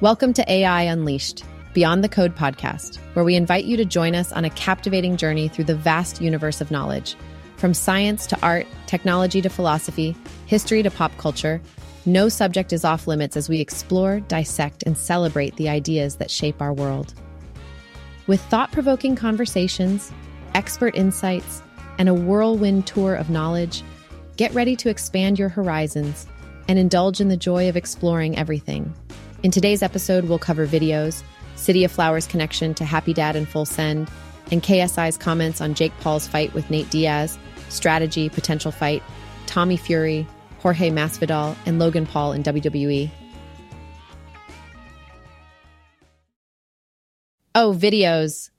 Welcome to AI Unleashed, Beyond the Code podcast, where we invite you to join us on a captivating journey through the vast universe of knowledge. From science to art, technology to philosophy, history to pop culture, no subject is off limits as we explore, dissect, and celebrate the ideas that shape our world. With thought provoking conversations, expert insights, and a whirlwind tour of knowledge, get ready to expand your horizons and indulge in the joy of exploring everything. In today's episode, we'll cover videos, City of Flowers connection to Happy Dad and Full Send, and KSI's comments on Jake Paul's fight with Nate Diaz, strategy, potential fight, Tommy Fury, Jorge Masvidal, and Logan Paul in WWE. Oh, videos.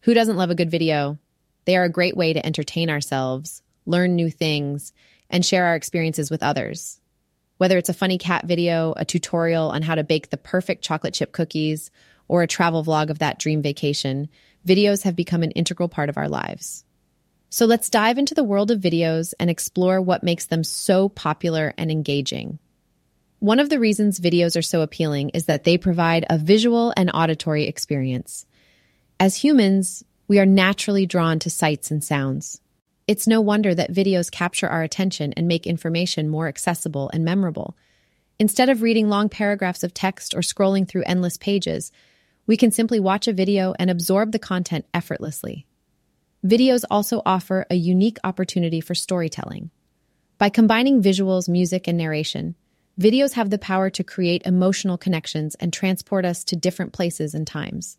Who doesn't love a good video? They are a great way to entertain ourselves, learn new things, and share our experiences with others. Whether it's a funny cat video, a tutorial on how to bake the perfect chocolate chip cookies, or a travel vlog of that dream vacation, videos have become an integral part of our lives. So let's dive into the world of videos and explore what makes them so popular and engaging. One of the reasons videos are so appealing is that they provide a visual and auditory experience. As humans, we are naturally drawn to sights and sounds. It's no wonder that videos capture our attention and make information more accessible and memorable. Instead of reading long paragraphs of text or scrolling through endless pages, we can simply watch a video and absorb the content effortlessly. Videos also offer a unique opportunity for storytelling. By combining visuals, music, and narration, videos have the power to create emotional connections and transport us to different places and times.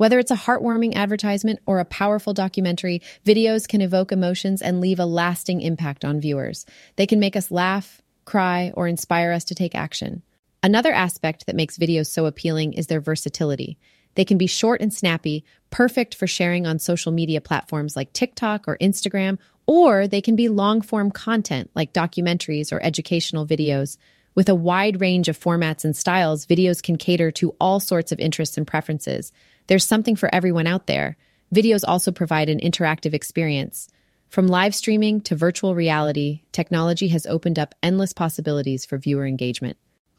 Whether it's a heartwarming advertisement or a powerful documentary, videos can evoke emotions and leave a lasting impact on viewers. They can make us laugh, cry, or inspire us to take action. Another aspect that makes videos so appealing is their versatility. They can be short and snappy, perfect for sharing on social media platforms like TikTok or Instagram, or they can be long form content like documentaries or educational videos. With a wide range of formats and styles, videos can cater to all sorts of interests and preferences. There's something for everyone out there. Videos also provide an interactive experience. From live streaming to virtual reality, technology has opened up endless possibilities for viewer engagement.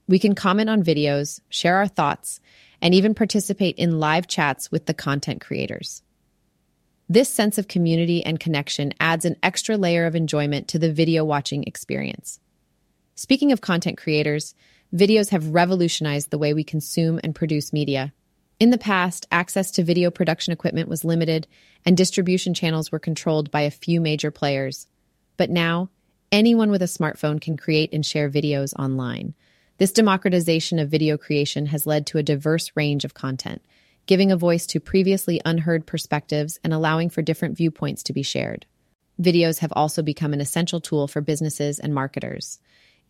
We can comment on videos, share our thoughts, and even participate in live chats with the content creators. This sense of community and connection adds an extra layer of enjoyment to the video watching experience. Speaking of content creators, videos have revolutionized the way we consume and produce media. In the past, access to video production equipment was limited and distribution channels were controlled by a few major players. But now, anyone with a smartphone can create and share videos online. This democratization of video creation has led to a diverse range of content, giving a voice to previously unheard perspectives and allowing for different viewpoints to be shared. Videos have also become an essential tool for businesses and marketers.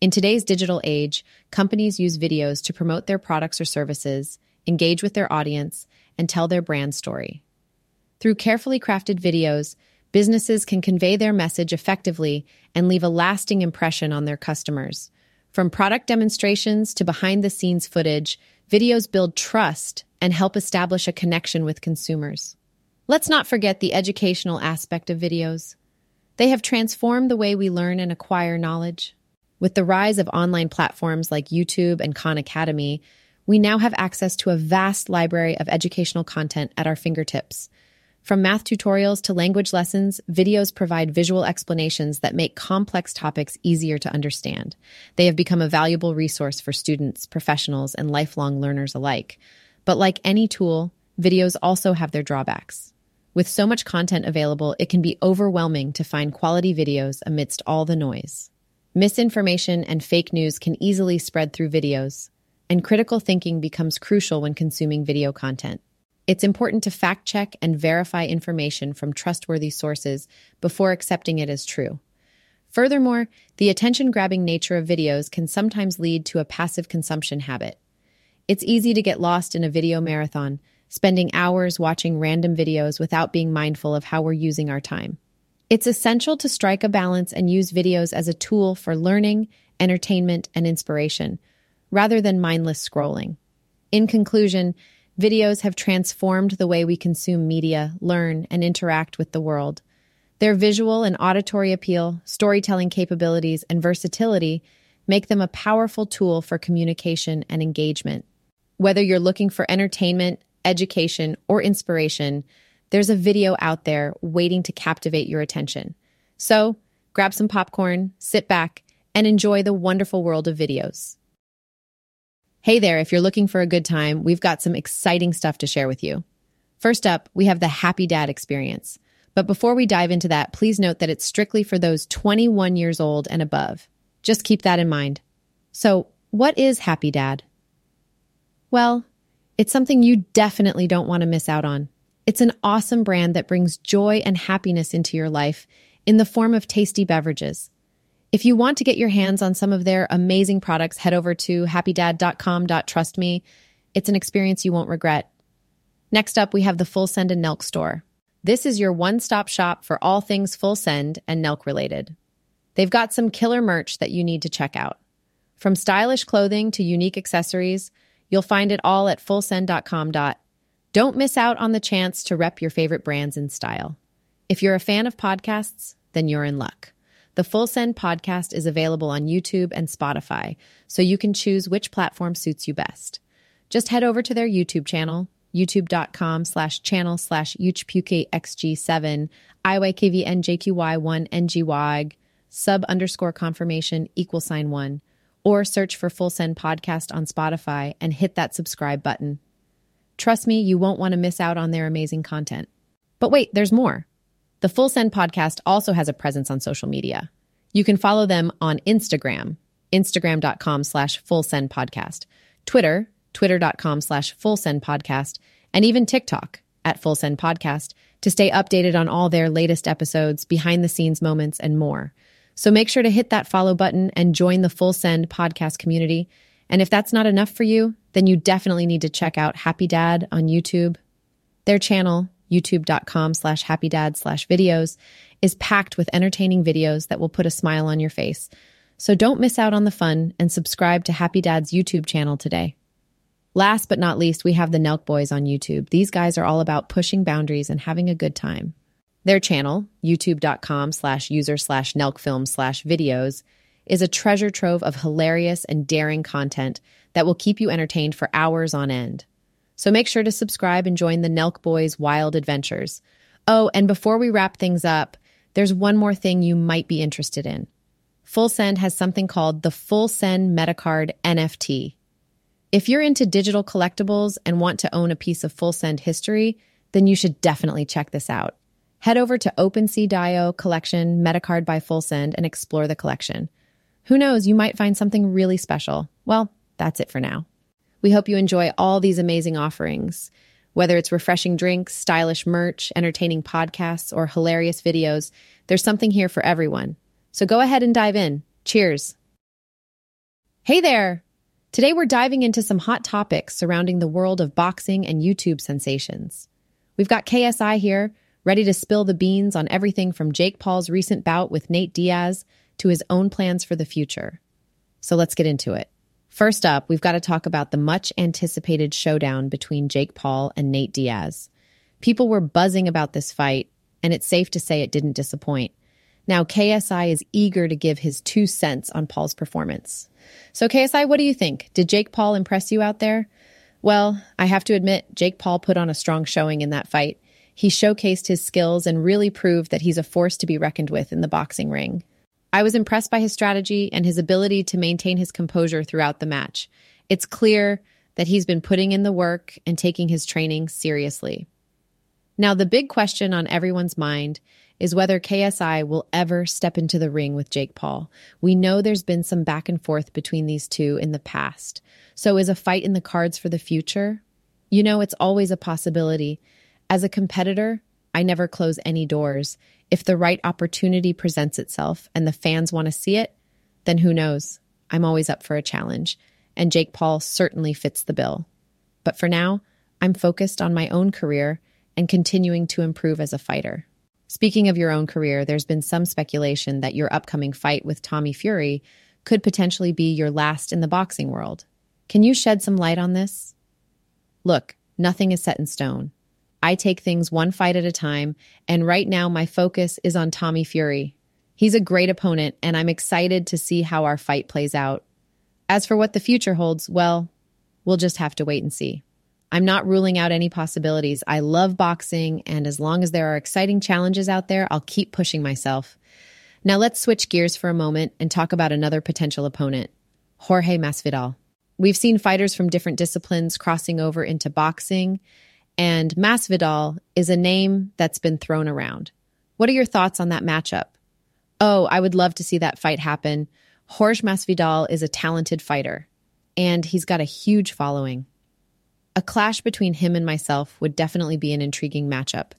In today's digital age, companies use videos to promote their products or services, engage with their audience, and tell their brand story. Through carefully crafted videos, businesses can convey their message effectively and leave a lasting impression on their customers. From product demonstrations to behind the scenes footage, videos build trust and help establish a connection with consumers. Let's not forget the educational aspect of videos. They have transformed the way we learn and acquire knowledge. With the rise of online platforms like YouTube and Khan Academy, we now have access to a vast library of educational content at our fingertips. From math tutorials to language lessons, videos provide visual explanations that make complex topics easier to understand. They have become a valuable resource for students, professionals, and lifelong learners alike. But like any tool, videos also have their drawbacks. With so much content available, it can be overwhelming to find quality videos amidst all the noise. Misinformation and fake news can easily spread through videos, and critical thinking becomes crucial when consuming video content. It's important to fact check and verify information from trustworthy sources before accepting it as true. Furthermore, the attention grabbing nature of videos can sometimes lead to a passive consumption habit. It's easy to get lost in a video marathon, spending hours watching random videos without being mindful of how we're using our time. It's essential to strike a balance and use videos as a tool for learning, entertainment, and inspiration, rather than mindless scrolling. In conclusion, Videos have transformed the way we consume media, learn, and interact with the world. Their visual and auditory appeal, storytelling capabilities, and versatility make them a powerful tool for communication and engagement. Whether you're looking for entertainment, education, or inspiration, there's a video out there waiting to captivate your attention. So grab some popcorn, sit back, and enjoy the wonderful world of videos. Hey there, if you're looking for a good time, we've got some exciting stuff to share with you. First up, we have the Happy Dad experience. But before we dive into that, please note that it's strictly for those 21 years old and above. Just keep that in mind. So, what is Happy Dad? Well, it's something you definitely don't want to miss out on. It's an awesome brand that brings joy and happiness into your life in the form of tasty beverages. If you want to get your hands on some of their amazing products, head over to happydad.com.trustme. It's an experience you won't regret. Next up, we have the Full Send and Nelk store. This is your one stop shop for all things Full Send and Nelk related. They've got some killer merch that you need to check out. From stylish clothing to unique accessories, you'll find it all at fullsend.com. Don't miss out on the chance to rep your favorite brands in style. If you're a fan of podcasts, then you're in luck. The Full Send podcast is available on YouTube and Spotify, so you can choose which platform suits you best. Just head over to their YouTube channel, youtube.com slash channel slash uchpukxg7, iykvnjqy1ngy, sub underscore confirmation equal sign one, or search for Full Send Podcast on Spotify and hit that subscribe button. Trust me, you won't want to miss out on their amazing content. But wait, there's more. The Full Send podcast also has a presence on social media. You can follow them on Instagram, instagram.com slash full podcast, Twitter, twitter.com slash full podcast, and even TikTok at full send podcast to stay updated on all their latest episodes, behind the scenes moments, and more. So make sure to hit that follow button and join the Full Send podcast community. And if that's not enough for you, then you definitely need to check out Happy Dad on YouTube. Their channel, youtube.com slash happydad slash videos, is packed with entertaining videos that will put a smile on your face. So don't miss out on the fun and subscribe to Happy Dad's YouTube channel today. Last but not least, we have the Nelk Boys on YouTube. These guys are all about pushing boundaries and having a good time. Their channel, youtube.com slash user slash nelkfilm slash videos, is a treasure trove of hilarious and daring content that will keep you entertained for hours on end. So make sure to subscribe and join the Nelk Boys' wild adventures. Oh, and before we wrap things up, there's one more thing you might be interested in. Full Send has something called the Full Send Metacard NFT. If you're into digital collectibles and want to own a piece of Full Send history, then you should definitely check this out. Head over to OpenSea Collection Metacard by Full Send and explore the collection. Who knows, you might find something really special. Well, that's it for now. We hope you enjoy all these amazing offerings. Whether it's refreshing drinks, stylish merch, entertaining podcasts, or hilarious videos, there's something here for everyone. So go ahead and dive in. Cheers. Hey there! Today we're diving into some hot topics surrounding the world of boxing and YouTube sensations. We've got KSI here ready to spill the beans on everything from Jake Paul's recent bout with Nate Diaz to his own plans for the future. So let's get into it. First up, we've got to talk about the much anticipated showdown between Jake Paul and Nate Diaz. People were buzzing about this fight, and it's safe to say it didn't disappoint. Now, KSI is eager to give his two cents on Paul's performance. So, KSI, what do you think? Did Jake Paul impress you out there? Well, I have to admit, Jake Paul put on a strong showing in that fight. He showcased his skills and really proved that he's a force to be reckoned with in the boxing ring. I was impressed by his strategy and his ability to maintain his composure throughout the match. It's clear that he's been putting in the work and taking his training seriously. Now, the big question on everyone's mind is whether KSI will ever step into the ring with Jake Paul. We know there's been some back and forth between these two in the past. So, is a fight in the cards for the future? You know, it's always a possibility, as a competitor, I never close any doors. If the right opportunity presents itself and the fans want to see it, then who knows? I'm always up for a challenge, and Jake Paul certainly fits the bill. But for now, I'm focused on my own career and continuing to improve as a fighter. Speaking of your own career, there's been some speculation that your upcoming fight with Tommy Fury could potentially be your last in the boxing world. Can you shed some light on this? Look, nothing is set in stone. I take things one fight at a time, and right now my focus is on Tommy Fury. He's a great opponent, and I'm excited to see how our fight plays out. As for what the future holds, well, We'll just have to wait and see. I'm not ruling out any possibilities. I love boxing, and as long as there are exciting challenges out there, I'll keep pushing myself. Now let's switch gears for a moment and talk about another potential opponent Jorge Masvidal. We've seen fighters from different disciplines crossing over into boxing, and Masvidal is a name that's been thrown around. What are your thoughts on that matchup? Oh, I would love to see that fight happen. Jorge Masvidal is a talented fighter, and he's got a huge following. A clash between him and myself would definitely be an intriguing matchup.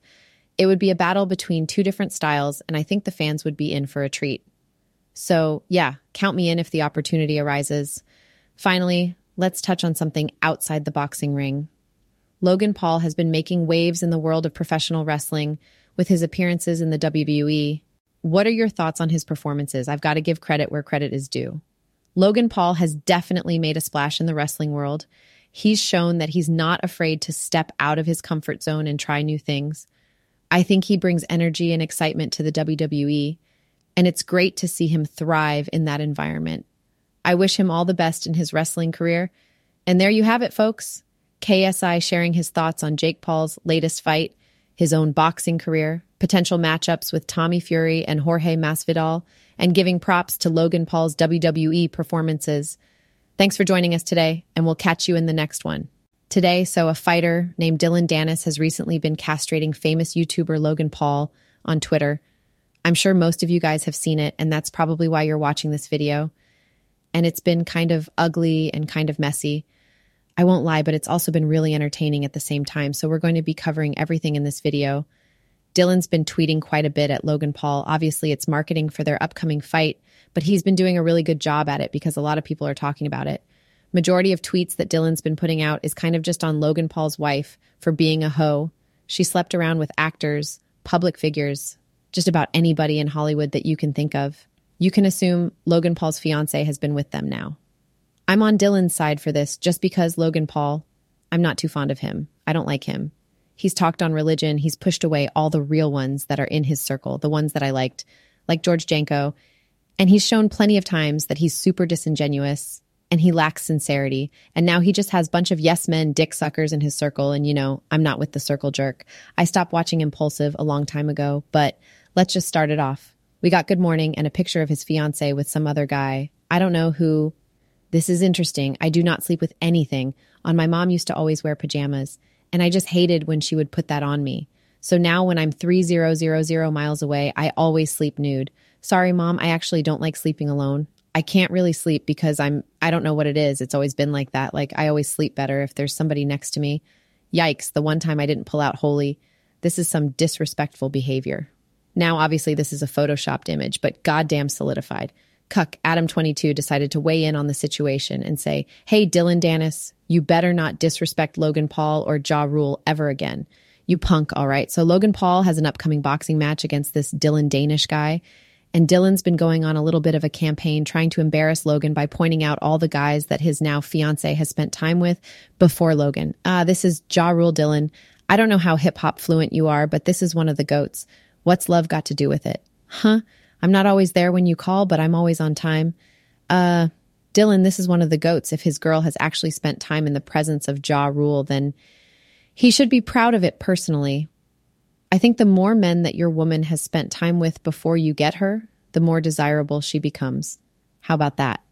It would be a battle between two different styles, and I think the fans would be in for a treat. So, yeah, count me in if the opportunity arises. Finally, let's touch on something outside the boxing ring. Logan Paul has been making waves in the world of professional wrestling with his appearances in the WWE. What are your thoughts on his performances? I've got to give credit where credit is due. Logan Paul has definitely made a splash in the wrestling world. He's shown that he's not afraid to step out of his comfort zone and try new things. I think he brings energy and excitement to the WWE, and it's great to see him thrive in that environment. I wish him all the best in his wrestling career. And there you have it, folks. KSI sharing his thoughts on Jake Paul's latest fight, his own boxing career, potential matchups with Tommy Fury and Jorge Masvidal, and giving props to Logan Paul's WWE performances. Thanks for joining us today, and we'll catch you in the next one. Today, so a fighter named Dylan Danis has recently been castrating famous YouTuber Logan Paul on Twitter. I'm sure most of you guys have seen it, and that's probably why you're watching this video. And it's been kind of ugly and kind of messy. I won't lie, but it's also been really entertaining at the same time. So we're going to be covering everything in this video. Dylan's been tweeting quite a bit at Logan Paul. Obviously, it's marketing for their upcoming fight, but he's been doing a really good job at it because a lot of people are talking about it. Majority of tweets that Dylan's been putting out is kind of just on Logan Paul's wife for being a hoe. She slept around with actors, public figures, just about anybody in Hollywood that you can think of. You can assume Logan Paul's fiance has been with them now. I'm on Dylan's side for this just because Logan Paul, I'm not too fond of him. I don't like him. He's talked on religion. He's pushed away all the real ones that are in his circle, the ones that I liked, like George Janko. And he's shown plenty of times that he's super disingenuous and he lacks sincerity. And now he just has a bunch of yes men, dick suckers in his circle. And, you know, I'm not with the circle jerk. I stopped watching Impulsive a long time ago, but let's just start it off. We got Good Morning and a picture of his fiance with some other guy. I don't know who. This is interesting. I do not sleep with anything. On my mom used to always wear pajamas, and I just hated when she would put that on me. So now when I'm 3000 miles away, I always sleep nude. Sorry, mom, I actually don't like sleeping alone. I can't really sleep because I'm I don't know what it is. It's always been like that. Like I always sleep better if there's somebody next to me. Yikes, the one time I didn't pull out holy. This is some disrespectful behavior. Now obviously this is a photoshopped image, but goddamn solidified. Cuck Adam22 decided to weigh in on the situation and say, "Hey Dylan Danis, you better not disrespect Logan Paul or Ja Rule ever again." You punk, all right. So Logan Paul has an upcoming boxing match against this Dylan Danis guy. And Dylan's been going on a little bit of a campaign trying to embarrass Logan by pointing out all the guys that his now fiance has spent time with before Logan. Ah, this is Ja Rule Dylan. I don't know how hip hop fluent you are, but this is one of the goats. What's love got to do with it? Huh? I'm not always there when you call, but I'm always on time. Uh, Dylan, this is one of the goats. If his girl has actually spent time in the presence of Ja Rule, then he should be proud of it personally. I think the more men that your woman has spent time with before you get her, the more desirable she becomes. How about that?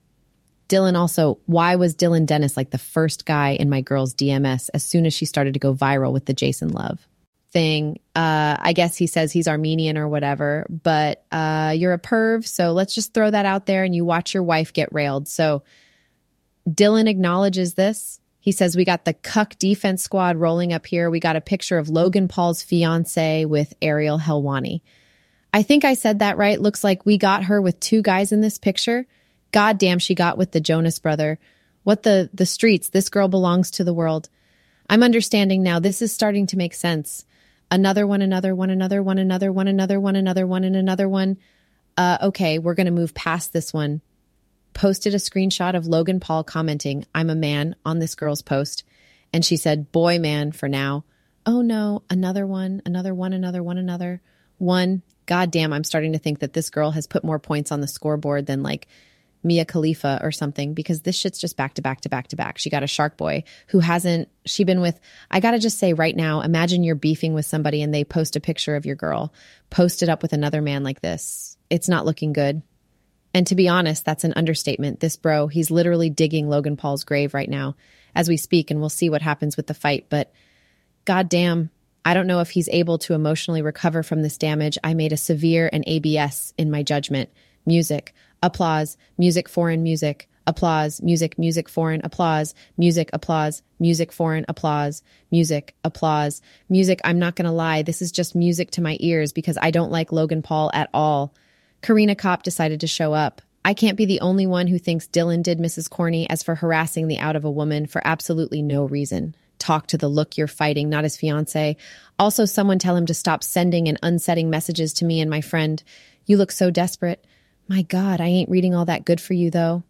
Dylan also, why was Dylan Danis like the first guy in my girl's DMS as soon as she started to go viral with the Jason Love thing? Uh, I guess he says he's Armenian or whatever, but uh, you're a perv. So let's just throw that out there and you watch your wife get railed. So Dylan acknowledges this. He says, We got the Cuck defense squad rolling up here. We got a picture of Logan Paul's fiance with Ariel Helwani. I think I said that right. Looks like we got her with two guys in this picture. God damn, she got with the Jonas brother. What the the streets? This girl belongs to the world. I'm understanding now. This is starting to make sense. Another one, another one, another one, another one, another one, another one, and another one. Uh, okay, we're going to move past this one posted a screenshot of Logan Paul commenting, I'm a man on this girl's post. And she said, boy, man, for now. Oh no, another one, another one, another one, another one. God damn, I'm starting to think that this girl has put more points on the scoreboard than like Mia Khalifa or something because this shit's just back to back to back to back. She got a shark boy who hasn't, she been with, I gotta just say right now, imagine you're beefing with somebody and they post a picture of your girl, post it up with another man like this. It's not looking good. And to be honest, that's an understatement. This bro, he's literally digging Logan Paul's grave right now as we speak, and we'll see what happens with the fight. But goddamn, I don't know if he's able to emotionally recover from this damage. I made a severe and ABS in my judgment. Music, applause, music, foreign music, applause, music, music, foreign, applause, music, applause, music, foreign, applause, music, applause, music. I'm not going to lie. This is just music to my ears because I don't like Logan Paul at all. Corinna Kopf decided to show up. I can't be the only one who thinks Dylan did Mrs. Corny as for harassing the out of a woman for absolutely no reason. Talk to the look you're fighting, not his fiance. Also, someone tell him to stop sending and unsetting messages to me and my friend. You look so desperate. My God, I ain't reading all that good for you, though.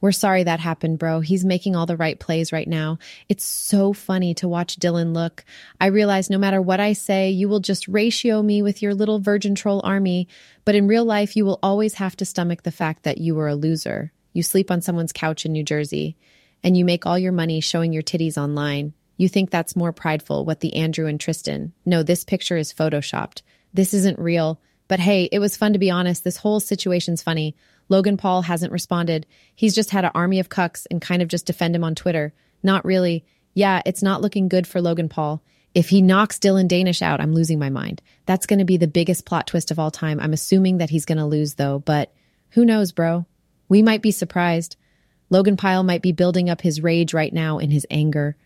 We're sorry that happened, bro. He's making all the right plays right now. It's so funny to watch Dylan look. I realize no matter what I say, you will just ratio me with your little virgin troll army. But in real life, you will always have to stomach the fact that you were a loser. You sleep on someone's couch in New Jersey, and you make all your money showing your titties online. You think that's more prideful, what the Andrew and Tristan. No, this picture is photoshopped. This isn't real. But hey, it was fun to be honest. This whole situation's funny. Logan Paul hasn't responded. He's just had an army of cucks and kind of just defend him on Twitter. Not really. Yeah, it's not looking good for Logan Paul. If he knocks Dylan Danis out, I'm losing my mind. That's going to be the biggest plot twist of all time. I'm assuming that he's going to lose, though, but who knows, bro? We might be surprised. Logan Paul might be building up his rage right now in his anger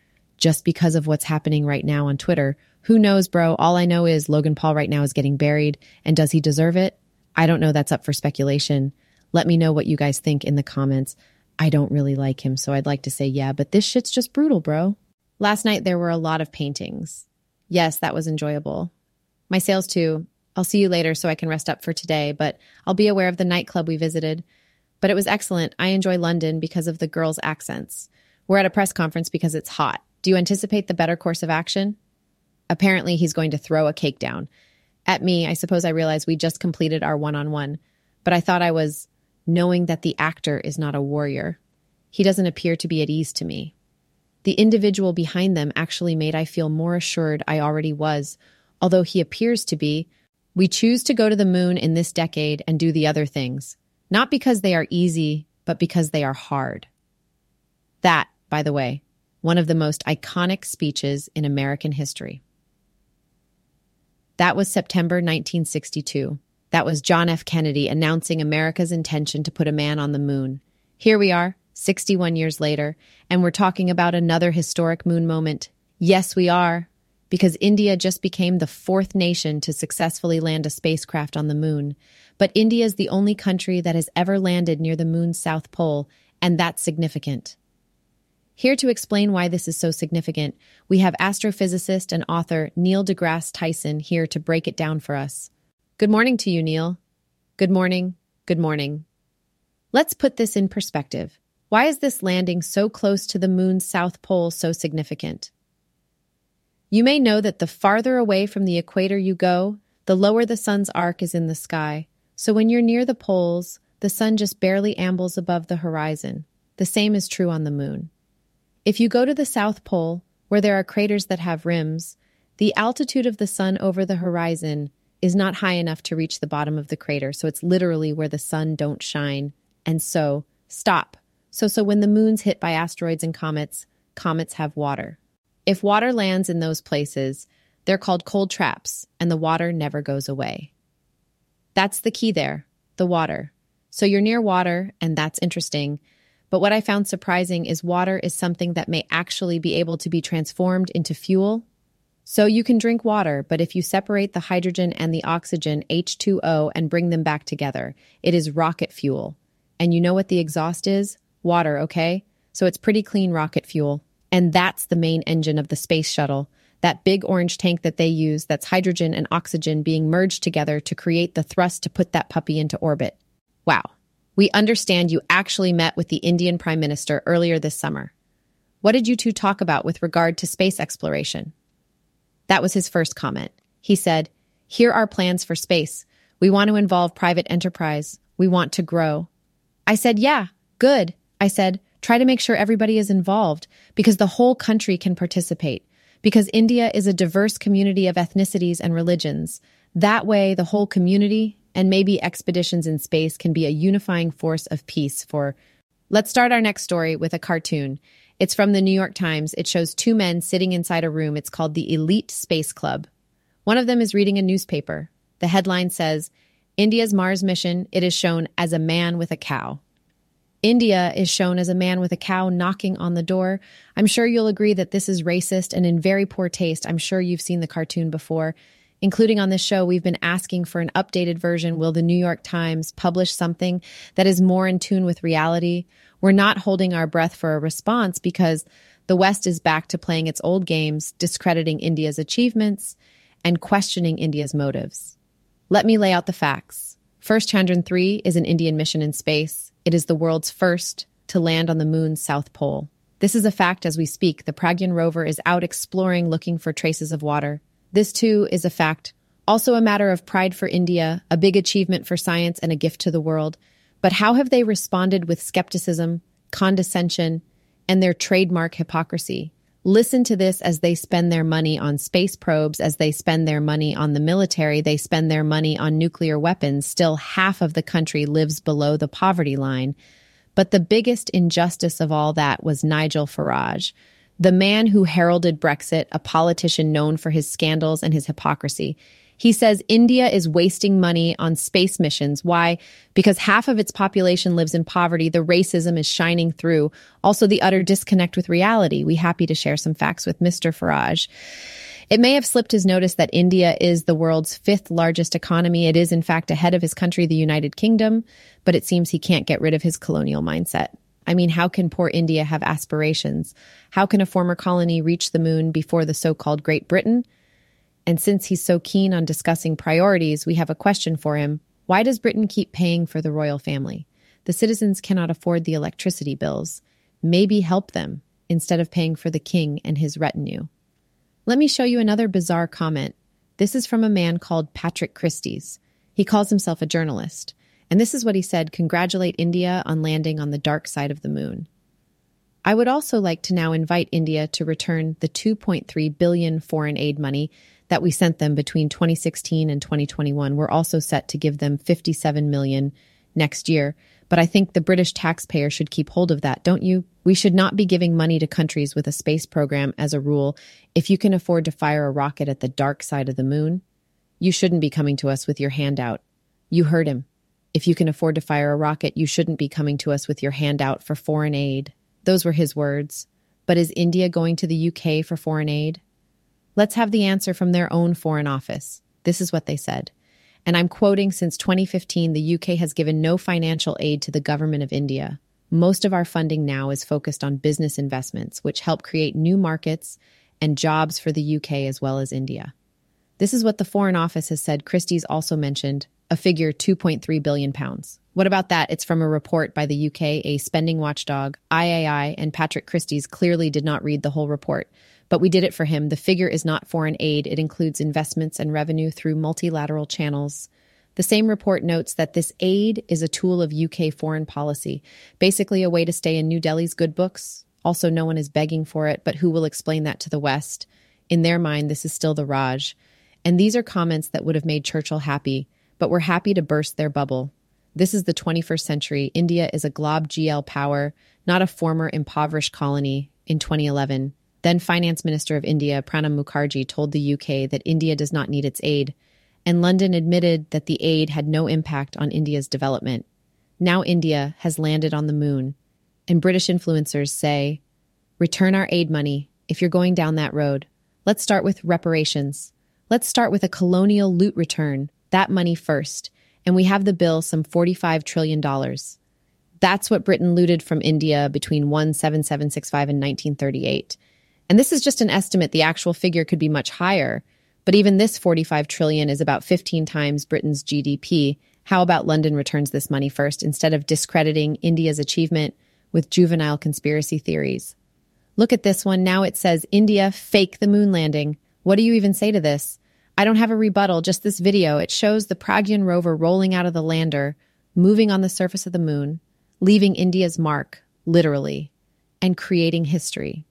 just because of what's happening right now on Twitter who knows, bro? All I know is Logan Paul right now is getting buried. And does he deserve it? I don't know. That's up for speculation. Let me know what you guys think in the comments. I don't really like him, so I'd like to say yeah, but this shit's just brutal, bro. Last night there were a lot of paintings. Yes, that was enjoyable. My sales too. I'll see you later so I can rest up for today, but I'll be aware of the nightclub we visited. But it was excellent. I enjoy London because of the girls' accents. We're at a press conference because it's hot. Do you anticipate the better course of action? Apparently, he's going to throw a cake down. At me, I suppose I realize we just completed our one on one, but I thought I was knowing that the actor is not a warrior. He doesn't appear to be at ease to me. The individual behind them actually made I feel more assured I already was, although he appears to be. We choose to go to the moon in this decade and do the other things, not because they are easy, but because they are hard. That, by the way, one of the most iconic speeches in American history. That was September 1962. That was John F. Kennedy announcing America's intention to put a man on the moon. Here we are, 61 years later, and we're talking about another historic moon moment. Yes, we are, because India just became the fourth nation to successfully land a spacecraft on the moon. But India is the only country that has ever landed near the moon's south pole, and that's significant. Here to explain why this is so significant, we have astrophysicist and author Neil deGrasse Tyson here to break it down for us. Good morning to you, Neil. Good morning. Good morning. Let's put this in perspective. Why is this landing so close to the moon's south pole so significant? You may know that the farther away from the equator you go, the lower the sun's arc is in the sky. So when you're near the poles, the sun just barely ambles above the horizon. The same is true on the moon. If you go to the South Pole, where there are craters that have rims, the altitude of the sun over the horizon is not high enough to reach the bottom of the crater. So it's literally where the sun don't shine. And so, stop. So so when the moon's hit by asteroids and comets, comets have water. If water lands in those places, they're called cold traps, and the water never goes away. That's the key there, the water. So you're near water, and that's interesting. But what I found surprising is water is something that may actually be able to be transformed into fuel. So you can drink water, but if you separate the hydrogen and the oxygen, H2O, and bring them back together, it is rocket fuel. And you know what the exhaust is? Water, okay? So it's pretty clean rocket fuel. And that's the main engine of the space shuttle. That big orange tank that they use, that's hydrogen and oxygen being merged together to create the thrust to put that puppy into orbit. Wow, we understand you actually met with the Indian Prime Minister earlier this summer. What did you two talk about with regard to space exploration? That was his first comment. He said, Here are plans for space. We want to involve private enterprise. We want to grow. I said, Yeah, Good, I said. Try to make sure everybody is involved because the whole country can participate. Because India is a diverse community of ethnicities and religions. That way, the whole community and maybe expeditions in space can be a unifying force of peace for. Let's start our next story with a cartoon. It's from the New York Times. It shows two men sitting inside a room. It's called the Elite Space Club. One of them is reading a newspaper. The headline says, India's Mars mission, it is shown as a man with a cow. India is shown as a man with a cow knocking on the door. I'm sure you'll agree that this is racist and in very poor taste. I'm sure you've seen the cartoon before. Including on this show, we've been asking for an updated version. Will the New York Times publish something that is more in tune with reality? We're not holding our breath for a response because the West is back to playing its old games, discrediting India's achievements and questioning India's motives. Let me lay out the facts. First Chandrayaan 3 is an Indian mission in space. It is the world's first to land on the moon's south pole. This is a fact as we speak. The Pragyan rover is out exploring looking for traces of water. This too is a fact. Also a matter of pride for India, a big achievement for science and a gift to the world. But how have they responded with skepticism, condescension, and their trademark hypocrisy? Listen to this as they spend their money on space probes, as they spend their money on the military, they spend their money on nuclear weapons. Still, half of the country lives below the poverty line. But the biggest injustice of all that was Nigel Farage, the man who heralded Brexit, a politician known for his scandals and his hypocrisy. He says India is wasting money on space missions. Why? Because half of its population lives in poverty. The racism is shining through. Also, the utter disconnect with reality. We happy to share some facts with Mr. Farage. It may have slipped his notice that India is the world's fifth largest economy. It is, in fact, ahead of his country, the United Kingdom, but it seems he can't get rid of his colonial mindset. I mean, how can poor India have aspirations? How can a former colony reach the moon before the so called Great Britain? And since he's so keen on discussing priorities, we have a question for him. Why does Britain keep paying for the royal family? The citizens cannot afford the electricity bills. Maybe help them instead of paying for the king and his retinue. Let me show you another bizarre comment. This is from a man called Patrick Christys. He calls himself a journalist. And this is what he said congratulate India on landing on the dark side of the moon. I would also like to now invite India to return the 2.3 billion foreign aid money that we sent them between 2016 and 2021. We're also set to give them 57 million next year, but I think the British taxpayer should keep hold of that, don't you? We should not be giving money to countries with a space program as a rule. If you can afford to fire a rocket at the dark side of the moon, you shouldn't be coming to us with your hand out. You heard him. If you can afford to fire a rocket, you shouldn't be coming to us with your hand out for foreign aid. Those were his words. But is India going to the UK for foreign aid? Let's have the answer from their own Foreign Office. This is what they said. And I'm quoting since 2015, the UK has given no financial aid to the government of India. Most of our funding now is focused on business investments, which help create new markets and jobs for the UK as well as India. This is what the Foreign Office has said. Christys also mentioned a figure 2.3 billion pounds. What about that? It's from a report by the UK, a spending watchdog, IAI, and Patrick Christys clearly did not read the whole report. But we did it for him. The figure is not foreign aid, it includes investments and revenue through multilateral channels. The same report notes that this aid is a tool of UK foreign policy, basically a way to stay in New Delhi's good books. Also, no one is begging for it, but who will explain that to the West? In their mind, this is still the Raj. And these are comments that would have made Churchill happy but we're happy to burst their bubble. This is the 21st century. India is a glob GL power, not a former impoverished colony. In 2011, then Finance Minister of India Pranab Mukherjee told the UK that India does not need its aid, and London admitted that the aid had no impact on India's development. Now India has landed on the moon, and British influencers say, return our aid money if you're going down that road. Let's start with reparations. Let's start with a colonial loot return that money first, and we have the bill some $45 trillion. That's what Britain looted from India between 17765 and 1938. And this is just an estimate. The actual figure could be much higher. But even this 45 trillion is about 15 times Britain's GDP. How about London returns this money first instead of discrediting India's achievement with juvenile conspiracy theories? Look at this one. Now it says India fake the moon landing. What do you even say to this? I don't have a rebuttal, just this video. It shows the Pragyan rover rolling out of the lander, moving on the surface of the moon. leaving India's mark, literally, and creating history.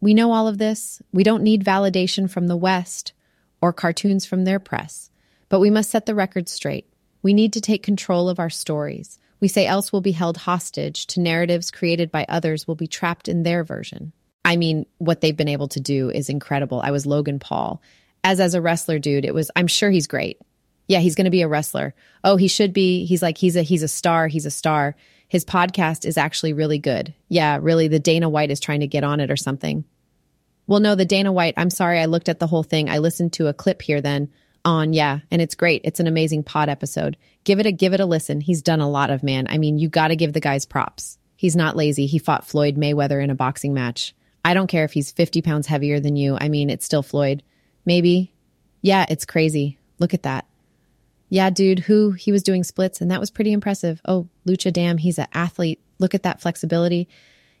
We know all of this. We don't need validation from the West or cartoons from their press, but we must set the record straight. We need to take control of our stories. We say else we'll be held hostage to narratives created by others, will be trapped in their version. I mean, what they've been able to do is incredible. I was Logan Paul. As as a wrestler dude, it was I'm sure he's great. Yeah, he's going to be a wrestler. Oh, he should be. He's like he's a he's a star, he's a star. His podcast is actually really good. Yeah, really the Dana White is trying to get on it or something. Well, no, the Dana White, I'm sorry I looked at the whole thing. I listened to a clip here then on, yeah, and it's great. It's an amazing pod episode. Give it a give it a listen. He's done a lot of man. I mean, you got to give the guys props. He's not lazy. He fought Floyd Mayweather in a boxing match. I don't care if he's 50 pounds heavier than you. I mean, it's still Floyd. Maybe. Yeah, it's crazy. Look at that. Yeah, dude, who he was doing splits and that was pretty impressive. Oh, Lucha damn, he's an athlete. Look at that flexibility.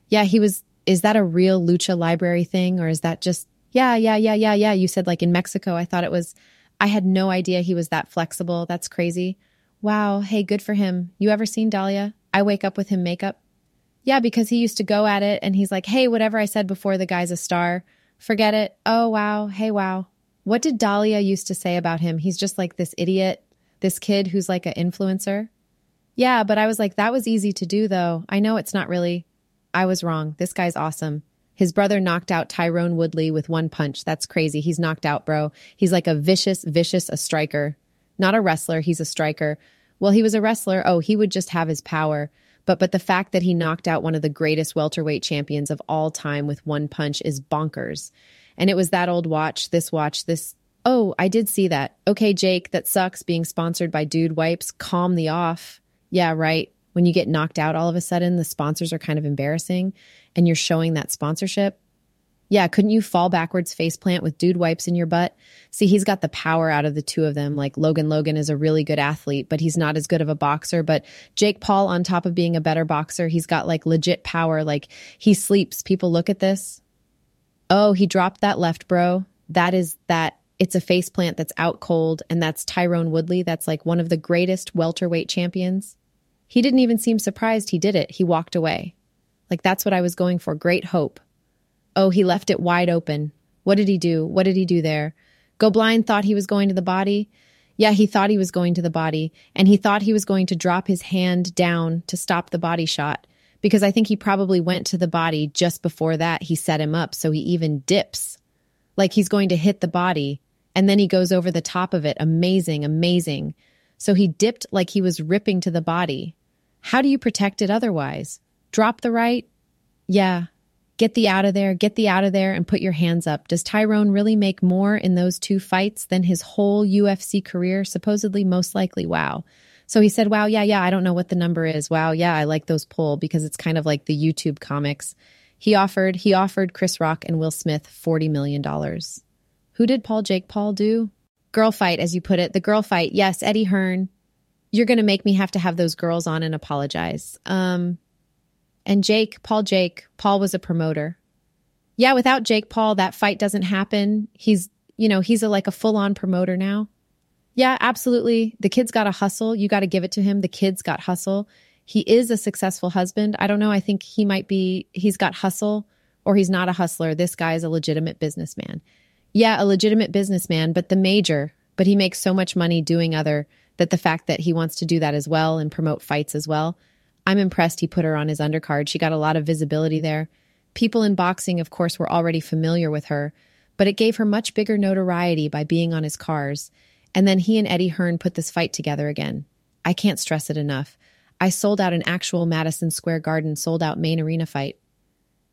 Yeah, he was is that a real Lucha libre thing or is that just yeah, yeah, yeah, yeah, yeah. You said like in Mexico. I thought it was I had no idea he was that flexible. That's crazy. Wow. Hey, good for him. You ever seen Dahlia? I wake up with him makeup. Yeah, because he used to go at it and he's like, hey, whatever I said before, the guy's a star. Forget it. Oh, wow. Hey, wow. What did Dahlia used to say about him? He's just like this idiot, this kid who's like an influencer. Yeah, but I was like, that was easy to do though. I know it's not really. I was wrong. This guy's awesome. His brother knocked out Tyron Woodley with one punch. That's crazy. He's knocked out, bro. He's like a vicious, vicious, a striker. Not a wrestler, he's a striker. Well, he was a wrestler. Oh, he would just have his power. But but the fact that he knocked out one of the greatest welterweight champions of all time with one punch is bonkers. And it was that old watch, this watch, this Oh, I did see that. Okay, Jake, that sucks being sponsored by Dude Wipes. Calm the off. Yeah, right. When you get knocked out all of a sudden, the sponsors are kind of embarrassing and you're showing that sponsorship, yeah, couldn't you fall backwards face plant with dude wipes in your butt? See, he's got the power out of the two of them. Like Logan Logan is a really good athlete, but he's not as good of a boxer. But Jake Paul, on top of being a better boxer, he's got like legit power. Like he sleeps. People look at this. Oh, he dropped that left, bro. That is that. It's a face plant that's out cold, and that's Tyron Woodley. That's like one of the greatest welterweight champions. He didn't even seem surprised he did it. He walked away. Like that's what I was going for. Great hope. Oh, he left it wide open. What did he do? What did he do there? Go blind thought he was going to the body. Yeah, he thought he was going to the body, and he thought he was going to drop his hand down to stop the body shot because I think he probably went to the body just before that. He set him up so he even dips like he's going to hit the body, and then he goes over the top of it. Amazing, amazing. So he dipped like he was ripping to the body. How do you protect it otherwise? Drop the right? Yeah. Get the out of there, get the out of there, and put your hands up. Does Tyron really make more in those two fights than his whole UFC career? Supposedly, most likely, wow. So he said, Wow, yeah, yeah, I don't know what the number is. Wow, yeah, I like those pull because it's kind of like the YouTube comics. He offered he offered Chris Rock and Will Smith $40 million. Who did Paul Jake Paul do? Girl fight, as you put it. The girl fight. Yes, Eddie Hearn. You're gonna make me have to have those girls on and apologize. Um, and Jake, Paul Jake, Paul was a promoter. Yeah, without Jake Paul, that fight doesn't happen. He's, you know, he's a like a full-on promoter now. Yeah, absolutely. The kid's got to hustle. You got to give it to him. The kid's got hustle. He is a successful husband. I don't know. I think he might be, he's got hustle or he's not a hustler. This guy is a legitimate businessman. Yeah, a legitimate businessman, but the major, but he makes so much money doing other that the fact that he wants to do that as well and promote fights as well I'm impressed he put her on his undercard. She got a lot of visibility there. People in boxing, of course, were already familiar with her, but it gave her much bigger notoriety by being on his cars. And then he and Eddie Hearn put this fight together again. I can't stress it enough. I sold out an actual Madison Square Garden sold out main arena fight.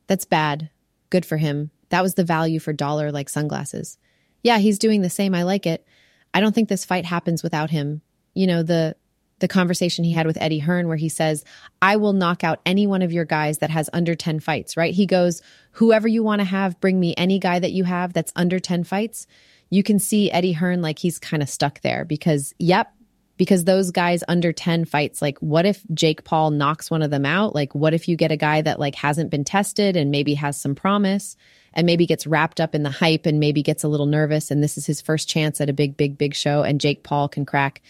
That's bad. Good for him. That was the value for dollar like sunglasses. Yeah, he's doing the same. I like it. I don't think this fight happens without him. You know, the the conversation he had with Eddie Hearn, where he says, I will knock out any one of your guys that has under 10 fights, right? He goes, Whoever you want to have, bring me any guy that you have that's under 10 fights. You can see Eddie Hearn like he's kind of stuck there because, yep, because those guys under 10 fights, like, what if Jake Paul knocks one of them out? Like, what if you get a guy that like hasn't been tested and maybe has some promise? and maybe gets wrapped up in the hype and maybe gets a little nervous and this is his first chance at a big big big show and Jake Paul can crack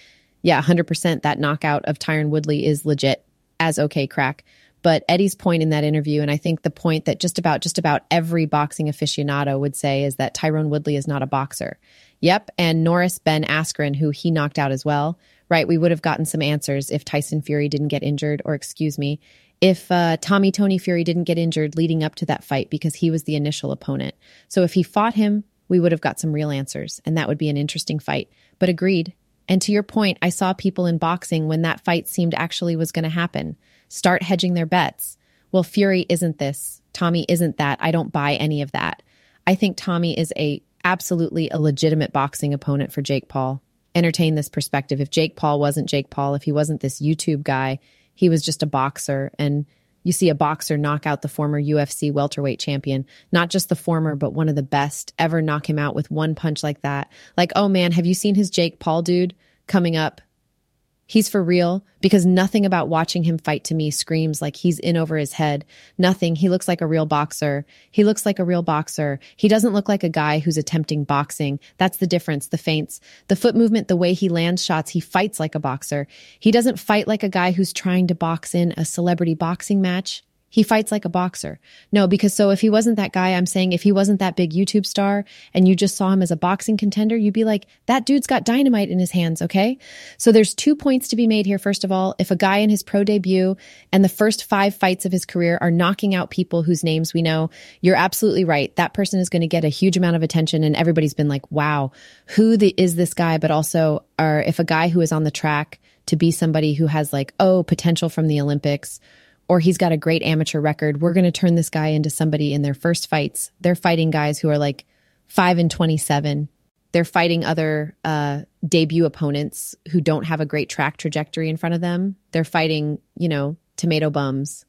yeah, 100% that knockout of Tyron Woodley is legit. as okay crack. But Eddie's point in that interview, and I think the point that just about just about every boxing aficionado would say is that Tyron Woodley is not a boxer. Yep, and Norris Ben Askren, who he knocked out as well. Right, we would have gotten some answers if Tyson Fury didn't get injured, or excuse me, if uh, Tommy Tony Fury didn't get injured leading up to that fight because he was the initial opponent. So if he fought him, we would have got some real answers, and that would be an interesting fight. But agreed. And to your point, I saw people in boxing when that fight seemed actually was going to happen start hedging their bets. Well, Fury isn't this. Tommy isn't that. I don't buy any of that. I think Tommy is a absolutely a legitimate boxing opponent for Jake Paul. Entertain this perspective. If Jake Paul wasn't Jake Paul, if he wasn't this YouTube guy, he was just a boxer and you see a boxer knock out the former UFC welterweight champion, not just the former, but one of the best ever knock him out with one punch like that. Like, oh man, have you seen his Jake Paul dude coming up He's for real because nothing about watching him fight to me screams like he's in over his head. Nothing. He looks like a real boxer. He looks like a real boxer. He doesn't look like a guy who's attempting boxing. That's the difference. The feints, the foot movement, the way he lands shots, he fights like a boxer. He doesn't fight like a guy who's trying to box in a celebrity boxing match. He fights like a boxer. No, because so if he wasn't that guy, I'm saying if he wasn't that big YouTube star and you just saw him as a boxing contender, you'd be like, that dude's got dynamite in his hands, okay? So there's two points to be made here. First of all, if a guy in his pro debut and the first five fights of his career are knocking out people whose names we know, you're absolutely right. That person is going to get a huge amount of attention and everybody's been like, wow, who the, is this guy? But also, or if a guy who is on the track to be somebody who has like, oh, potential from the Olympics or he's got a great amateur record. We're going to turn this guy into somebody in their first fights. They're fighting guys who are like 5 and 27. They're fighting other uh, debut opponents who don't have a great track trajectory in front of them. They're fighting, you know, tomato bums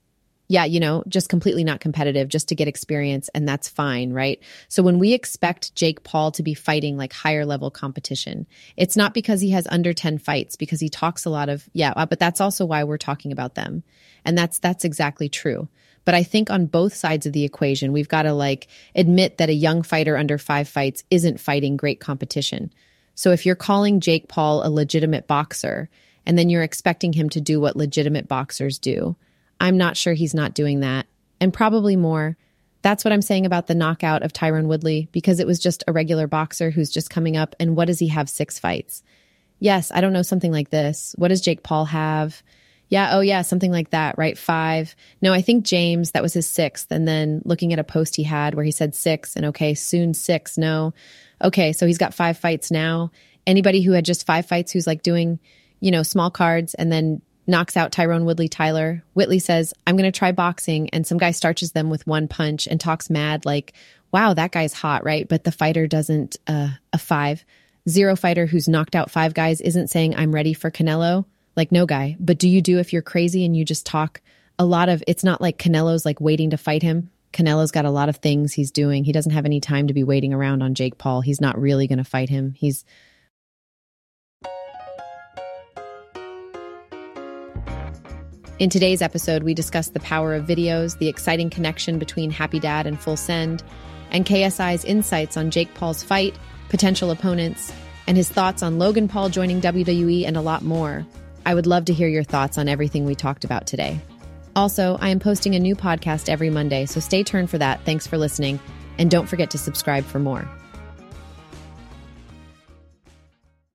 yeah, you know, just completely not competitive just to get experience. And that's fine, right? So when we expect Jake Paul to be fighting like higher level competition, it's not because he has under 10 fights, because he talks a lot of, yeah, uh, but that's also why we're talking about them. And that's, that's exactly true. But I think on both sides of the equation, we've got to like admit that a young fighter under five fights isn't fighting great competition. So if you're calling Jake Paul a legitimate boxer, and then you're expecting him to do what legitimate boxers do, I'm not sure he's not doing that. And probably more. That's what I'm saying about the knockout of Tyron Woodley, because it was just a regular boxer who's just coming up. And what does he have? Six fights. Yes, I don't know, something like this. What does Jake Paul have? Yeah, oh yeah, something like that, right? Five. No, I think James, that was his sixth. And then looking at a post he had where he said six and okay, soon six. No. Okay, so he's got five fights now. Anybody who had just five fights who's like doing, you know, small cards and then knocks out Tyron Woodley Tyler. Whitley says, I'm going to try boxing. And some guy starches them with one punch and talks mad, like, wow, that guy's hot, right? But the fighter doesn't, uh, a five. Zero fighter who's knocked out five guys isn't saying, I'm ready for Canelo. Like, no guy. But do you do if you're crazy and you just talk a lot of, it's not like Canelo's like waiting to fight him. Canelo's got a lot of things he's doing. He doesn't have any time to be waiting around on Jake Paul. He's not really going to fight him. He's In today's episode, we discuss the power of videos, the exciting connection between Happy Dad and Full Send, and KSI's insights on Jake Paul's fight, potential opponents, and his thoughts on Logan Paul joining WWE and a lot more. I would love to hear your thoughts on everything we talked about today. Also, I am posting a new podcast every Monday, so stay tuned for that. Thanks for listening, and don't forget to subscribe for more.